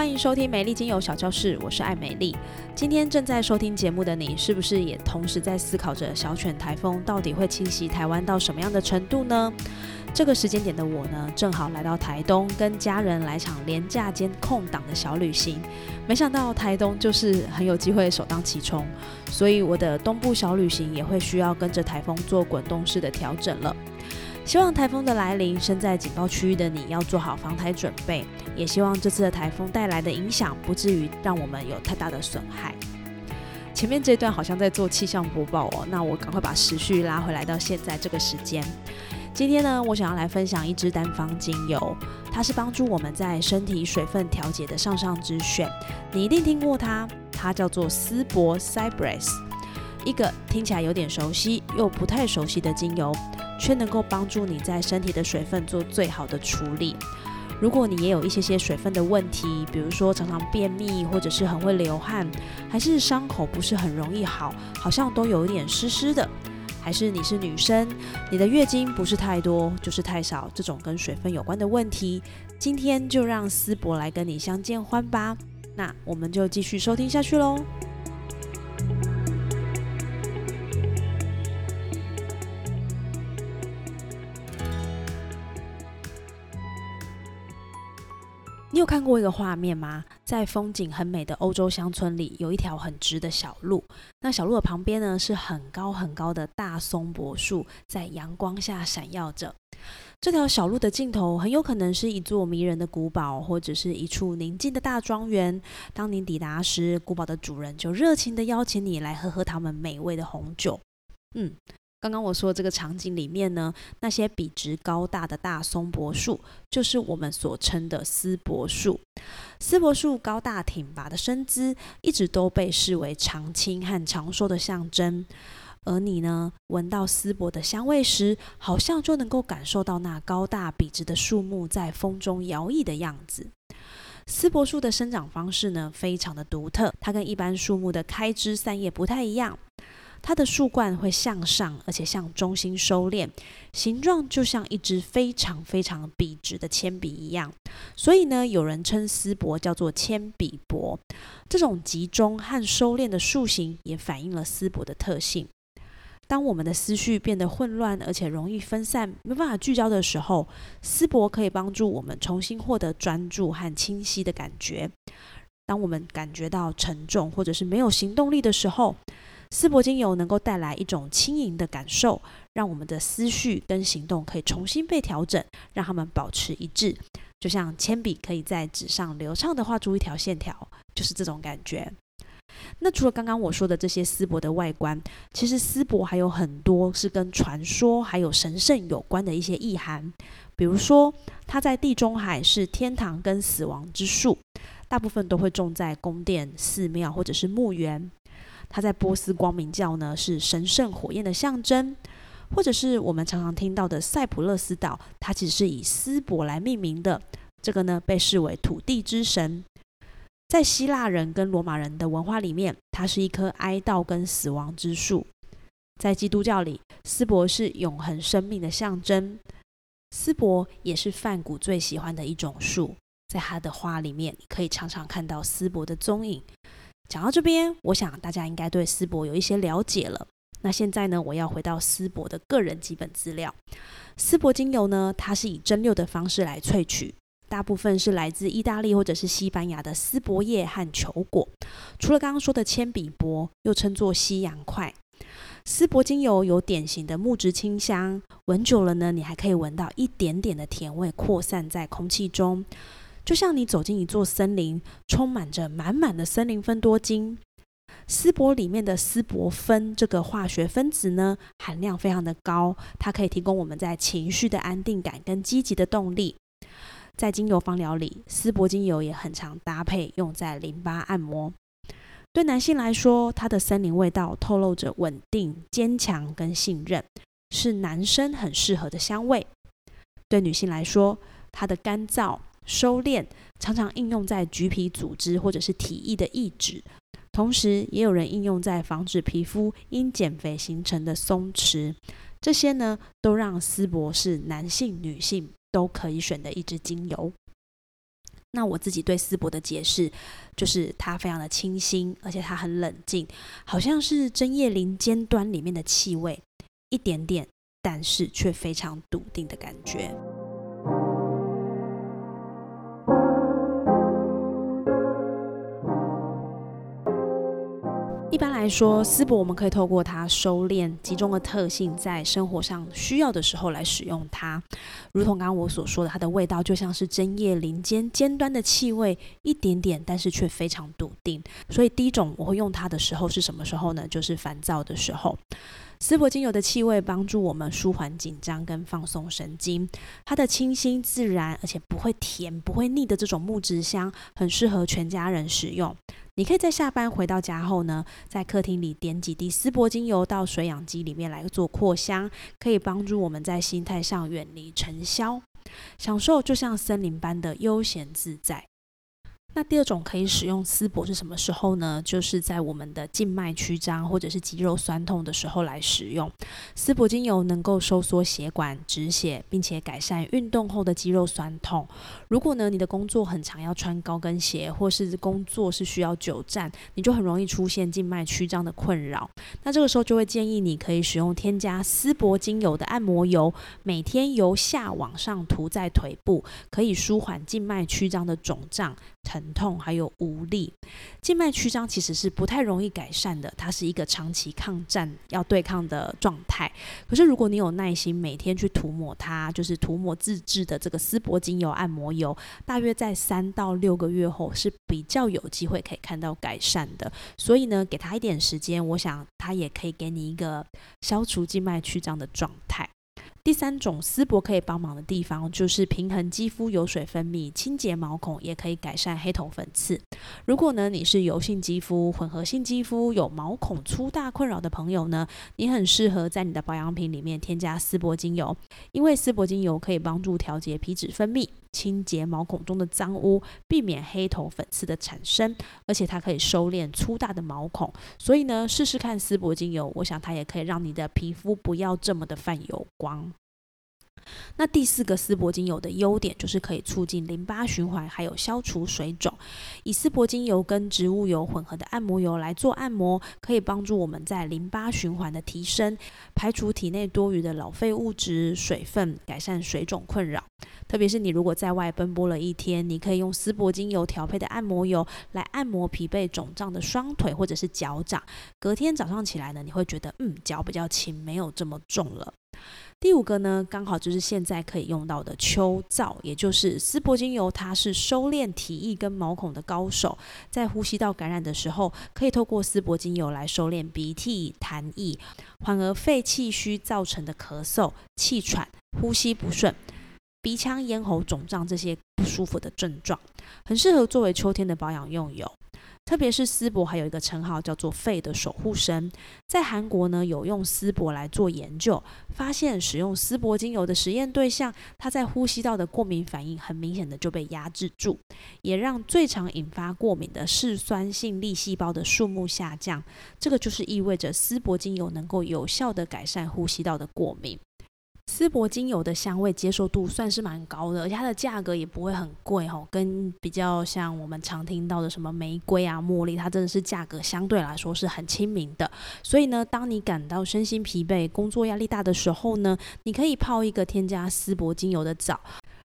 欢迎收听美丽精油小教室，我是艾美丽。今天正在收听节目的你，是不是也同时在思考着小犬台风到底会侵袭台湾到什么样的程度呢？这个时间点的我呢，正好来到台东，跟家人来场廉价间空档的小旅行。没想到台东就是很有机会首当其冲，所以我的东部小旅行也会需要跟着台风做滚动式的调整了。希望台风的来临，身在警报区域的你要做好防台准备。也希望这次的台风带来的影响，不至于让我们有太大的损害。前面这段好像在做气象播报哦，那我赶快把时序拉回来到现在这个时间。今天呢，我想要来分享一支单方精油，它是帮助我们在身体水分调节的上上之选。你一定听过它，它叫做丝柏 （Cypress），一个听起来有点熟悉又不太熟悉的精油。却能够帮助你在身体的水分做最好的处理。如果你也有一些些水分的问题，比如说常常便秘，或者是很会流汗，还是伤口不是很容易好，好像都有一点湿湿的，还是你是女生，你的月经不是太多就是太少，这种跟水分有关的问题，今天就让思博来跟你相见欢吧。那我们就继续收听下去喽。你有看过一个画面吗？在风景很美的欧洲乡村里，有一条很直的小路。那小路的旁边呢，是很高很高的大松柏树，在阳光下闪耀着。这条小路的尽头，很有可能是一座迷人的古堡，或者是一处宁静的大庄园。当你抵达时，古堡的主人就热情地邀请你来喝喝他们美味的红酒。嗯。刚刚我说这个场景里面呢，那些笔直高大的大松柏树，就是我们所称的丝柏树。丝柏树高大挺拔的身姿，一直都被视为长青和长寿的象征。而你呢，闻到丝柏的香味时，好像就能够感受到那高大笔直的树木在风中摇曳的样子。丝柏树的生长方式呢，非常的独特，它跟一般树木的开枝散叶不太一样。它的树冠会向上，而且向中心收敛，形状就像一支非常非常笔直的铅笔一样。所以呢，有人称丝柏叫做铅笔柏。这种集中和收敛的树形也反映了丝柏的特性。当我们的思绪变得混乱，而且容易分散，没办法聚焦的时候，丝柏可以帮助我们重新获得专注和清晰的感觉。当我们感觉到沉重或者是没有行动力的时候，丝柏精油能够带来一种轻盈的感受，让我们的思绪跟行动可以重新被调整，让他们保持一致，就像铅笔可以在纸上流畅的画出一条线条，就是这种感觉。那除了刚刚我说的这些丝柏的外观，其实丝柏还有很多是跟传说还有神圣有关的一些意涵，比如说它在地中海是天堂跟死亡之树，大部分都会种在宫殿、寺庙或者是墓园。它在波斯光明教呢是神圣火焰的象征，或者是我们常常听到的塞浦勒斯岛，它其实是以斯柏来命名的。这个呢被视为土地之神。在希腊人跟罗马人的文化里面，它是一棵哀悼跟死亡之树。在基督教里，斯柏是永恒生命的象征。斯柏也是梵谷最喜欢的一种树，在它的花里面可以常常看到斯柏的踪影。讲到这边，我想大家应该对丝柏有一些了解了。那现在呢，我要回到丝柏的个人基本资料。丝柏精油呢，它是以蒸馏的方式来萃取，大部分是来自意大利或者是西班牙的丝柏叶和球果。除了刚刚说的铅笔柏，又称作西洋块。丝柏精油有典型的木质清香，闻久了呢，你还可以闻到一点点的甜味扩散在空气中。就像你走进一座森林，充满着满满的森林芬多精。丝柏里面的丝柏酚这个化学分子呢，含量非常的高，它可以提供我们在情绪的安定感跟积极的动力。在精油芳疗里，丝柏精油也很常搭配用在淋巴按摩。对男性来说，它的森林味道透露着稳定、坚强跟信任，是男生很适合的香味。对女性来说，它的干燥、收敛，常常应用在橘皮组织或者是体液的抑制，同时也有人应用在防止皮肤因减肥形成的松弛。这些呢，都让丝柏是男性、女性都可以选的一支精油。那我自己对丝柏的解释，就是它非常的清新，而且它很冷静，好像是针叶林尖端里面的气味，一点点，但是却非常笃定的感觉。来说，丝柏我们可以透过它收敛、集中的特性，在生活上需要的时候来使用它。如同刚刚我所说的，它的味道就像是针叶林间尖端的气味，一点点，但是却非常笃定。所以第一种我会用它的时候是什么时候呢？就是烦躁的时候。丝柏精油的气味帮助我们舒缓紧张跟放松神经，它的清新自然，而且不会甜不会腻的这种木质香，很适合全家人使用。你可以在下班回到家后呢，在客厅里点几滴丝柏精油到水养机里面来做扩香，可以帮助我们在心态上远离尘嚣，享受就像森林般的悠闲自在。那第二种可以使用丝柏是什么时候呢？就是在我们的静脉曲张或者是肌肉酸痛的时候来使用。丝柏精油能够收缩血管、止血，并且改善运动后的肌肉酸痛。如果呢你的工作很长要穿高跟鞋，或是工作是需要久站，你就很容易出现静脉曲张的困扰。那这个时候就会建议你可以使用添加丝柏精油的按摩油，每天由下往上涂在腿部，可以舒缓静脉曲张的肿胀。疼痛还有无力，静脉曲张其实是不太容易改善的，它是一个长期抗战要对抗的状态。可是如果你有耐心，每天去涂抹它，就是涂抹自制的这个丝柏精油按摩油，大约在三到六个月后是比较有机会可以看到改善的。所以呢，给他一点时间，我想他也可以给你一个消除静脉曲张的状态。第三种丝柏可以帮忙的地方，就是平衡肌肤油水分泌、清洁毛孔，也可以改善黑头粉刺。如果呢你是油性肌肤、混合性肌肤，有毛孔粗大困扰的朋友呢，你很适合在你的保养品里面添加丝柏精油，因为丝柏精油可以帮助调节皮脂分泌、清洁毛孔中的脏污，避免黑头粉刺的产生，而且它可以收敛粗大的毛孔。所以呢，试试看丝柏精油，我想它也可以让你的皮肤不要这么的泛油光。那第四个丝柏精油的优点就是可以促进淋巴循环，还有消除水肿。以丝柏精油跟植物油混合的按摩油来做按摩，可以帮助我们在淋巴循环的提升，排除体内多余的老废物质、水分，改善水肿困扰。特别是你如果在外奔波了一天，你可以用丝柏精油调配的按摩油来按摩疲惫肿胀的双腿或者是脚掌。隔天早上起来呢，你会觉得嗯脚比较轻，没有这么重了。第五个呢，刚好就是现在可以用到的秋燥，也就是丝柏精油，它是收敛体液跟毛孔的高手。在呼吸道感染的时候，可以透过丝柏精油来收敛鼻涕、痰液，缓和肺气虚造成的咳嗽、气喘、呼吸不顺、鼻腔咽喉肿胀这些不舒服的症状，很适合作为秋天的保养用油。特别是丝柏还有一个称号叫做“肺的守护神”。在韩国呢，有用丝柏来做研究，发现使用丝柏精油的实验对象，他在呼吸道的过敏反应很明显的就被压制住，也让最常引发过敏的嗜酸性粒细胞的数目下降。这个就是意味着丝柏精油能够有效的改善呼吸道的过敏。丝柏精油的香味接受度算是蛮高的，而且它的价格也不会很贵哈，跟比较像我们常听到的什么玫瑰啊、茉莉，它真的是价格相对来说是很亲民的。所以呢，当你感到身心疲惫、工作压力大的时候呢，你可以泡一个添加丝柏精油的澡。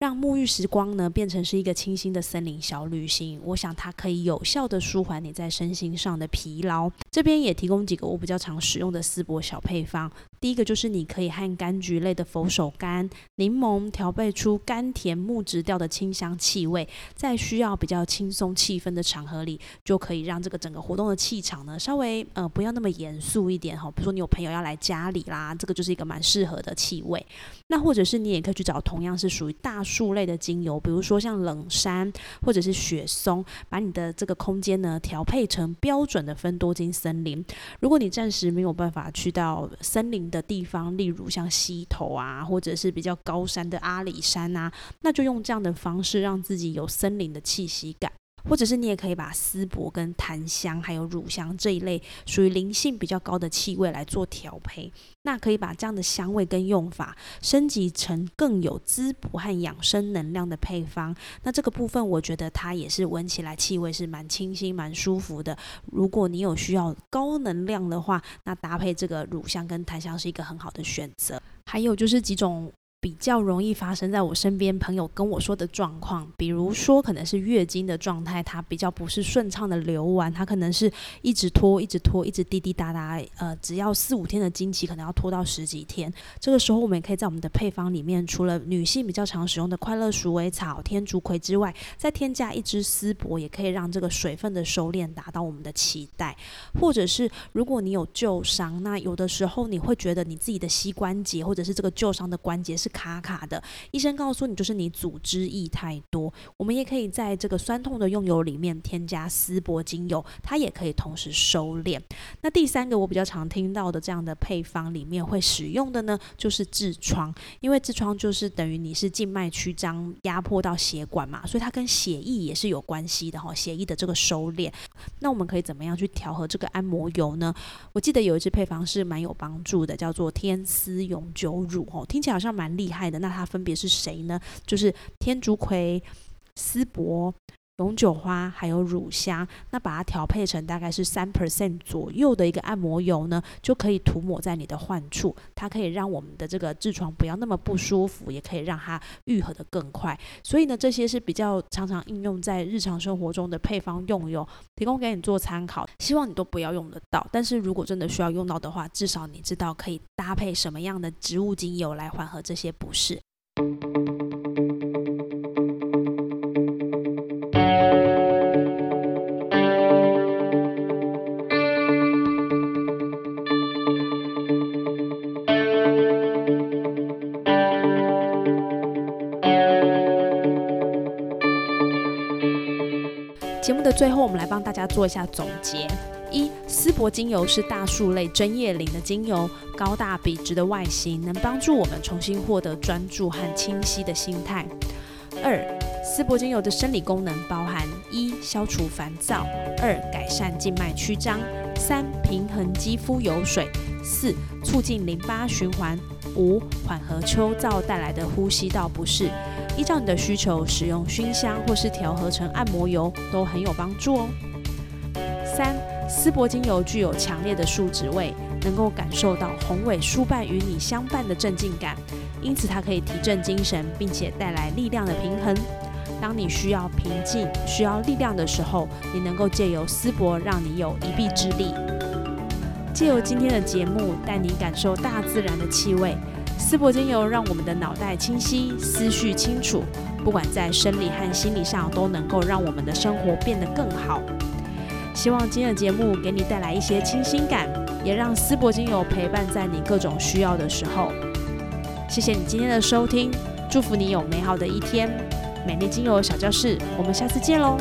让沐浴时光呢变成是一个清新的森林小旅行，我想它可以有效的舒缓你在身心上的疲劳。这边也提供几个我比较常使用的丝柏小配方。第一个就是你可以和柑橘类的佛手柑、柠檬调配出甘甜木质调的清香气味，在需要比较轻松气氛的场合里，就可以让这个整个活动的气场呢稍微呃不要那么严肃一点哈。比如说你有朋友要来家里啦，这个就是一个蛮适合的气味。那或者是你也可以去找同样是属于大树类的精油，比如说像冷杉或者是雪松，把你的这个空间呢调配成标准的分多金森林。如果你暂时没有办法去到森林的地方，例如像溪头啊，或者是比较高山的阿里山啊，那就用这样的方式让自己有森林的气息感。或者是你也可以把丝柏跟檀香还有乳香这一类属于灵性比较高的气味来做调配，那可以把这样的香味跟用法升级成更有滋补和养生能量的配方。那这个部分我觉得它也是闻起来气味是蛮清新、蛮舒服的。如果你有需要高能量的话，那搭配这个乳香跟檀香是一个很好的选择。还有就是几种。比较容易发生在我身边朋友跟我说的状况，比如说可能是月经的状态，它比较不是顺畅的流完，它可能是一直拖，一直拖，一直滴滴答答，呃，只要四五天的经期，可能要拖到十几天。这个时候，我们也可以在我们的配方里面，除了女性比较常使用的快乐鼠尾草、天竺葵之外，再添加一支丝柏，也可以让这个水分的收敛达到我们的期待。或者是如果你有旧伤，那有的时候你会觉得你自己的膝关节或者是这个旧伤的关节是。卡卡的，医生告诉你就是你组织液太多。我们也可以在这个酸痛的用油里面添加丝柏精油，它也可以同时收敛。那第三个我比较常听到的这样的配方里面会使用的呢，就是痔疮，因为痔疮就是等于你是静脉曲张压迫到血管嘛，所以它跟血液也是有关系的哈，血液的这个收敛。那我们可以怎么样去调和这个按摩油呢？我记得有一支配方是蛮有帮助的，叫做天丝永久乳哦，听起来好像蛮厉。厉害的，那他分别是谁呢？就是天竺葵、丝柏、永久花，还有乳香。那把它调配成大概是三 percent 左右的一个按摩油呢，就可以涂抹在你的患处。它可以让我们的这个痔疮不要那么不舒服，也可以让它愈合的更快。所以呢，这些是比较常常应用在日常生活中的配方用油，提供给你做参考。希望你都不要用得到，但是如果真的需要用到的话，至少你知道可以搭配什么样的植物精油来缓和这些不适。最后，我们来帮大家做一下总结：一、丝柏精油是大树类针叶林的精油，高大笔直的外形能帮助我们重新获得专注和清晰的心态。二、丝柏精油的生理功能包含：一、消除烦躁；二、改善静脉曲张；三、平衡肌肤油水；四、促进淋巴循环；五、缓和秋燥带来的呼吸道不适。依照你的需求，使用熏香或是调和成按摩油都很有帮助哦。三，丝柏精油具有强烈的树脂味，能够感受到宏伟书伴与你相伴的镇静感，因此它可以提振精神，并且带来力量的平衡。当你需要平静、需要力量的时候，你能够借由丝柏让你有一臂之力。借由今天的节目，带你感受大自然的气味。丝柏精油让我们的脑袋清晰，思绪清楚，不管在生理和心理上，都能够让我们的生活变得更好。希望今天的节目给你带来一些清新感，也让丝柏精油陪伴在你各种需要的时候。谢谢你今天的收听，祝福你有美好的一天。美丽精油小教室，我们下次见喽。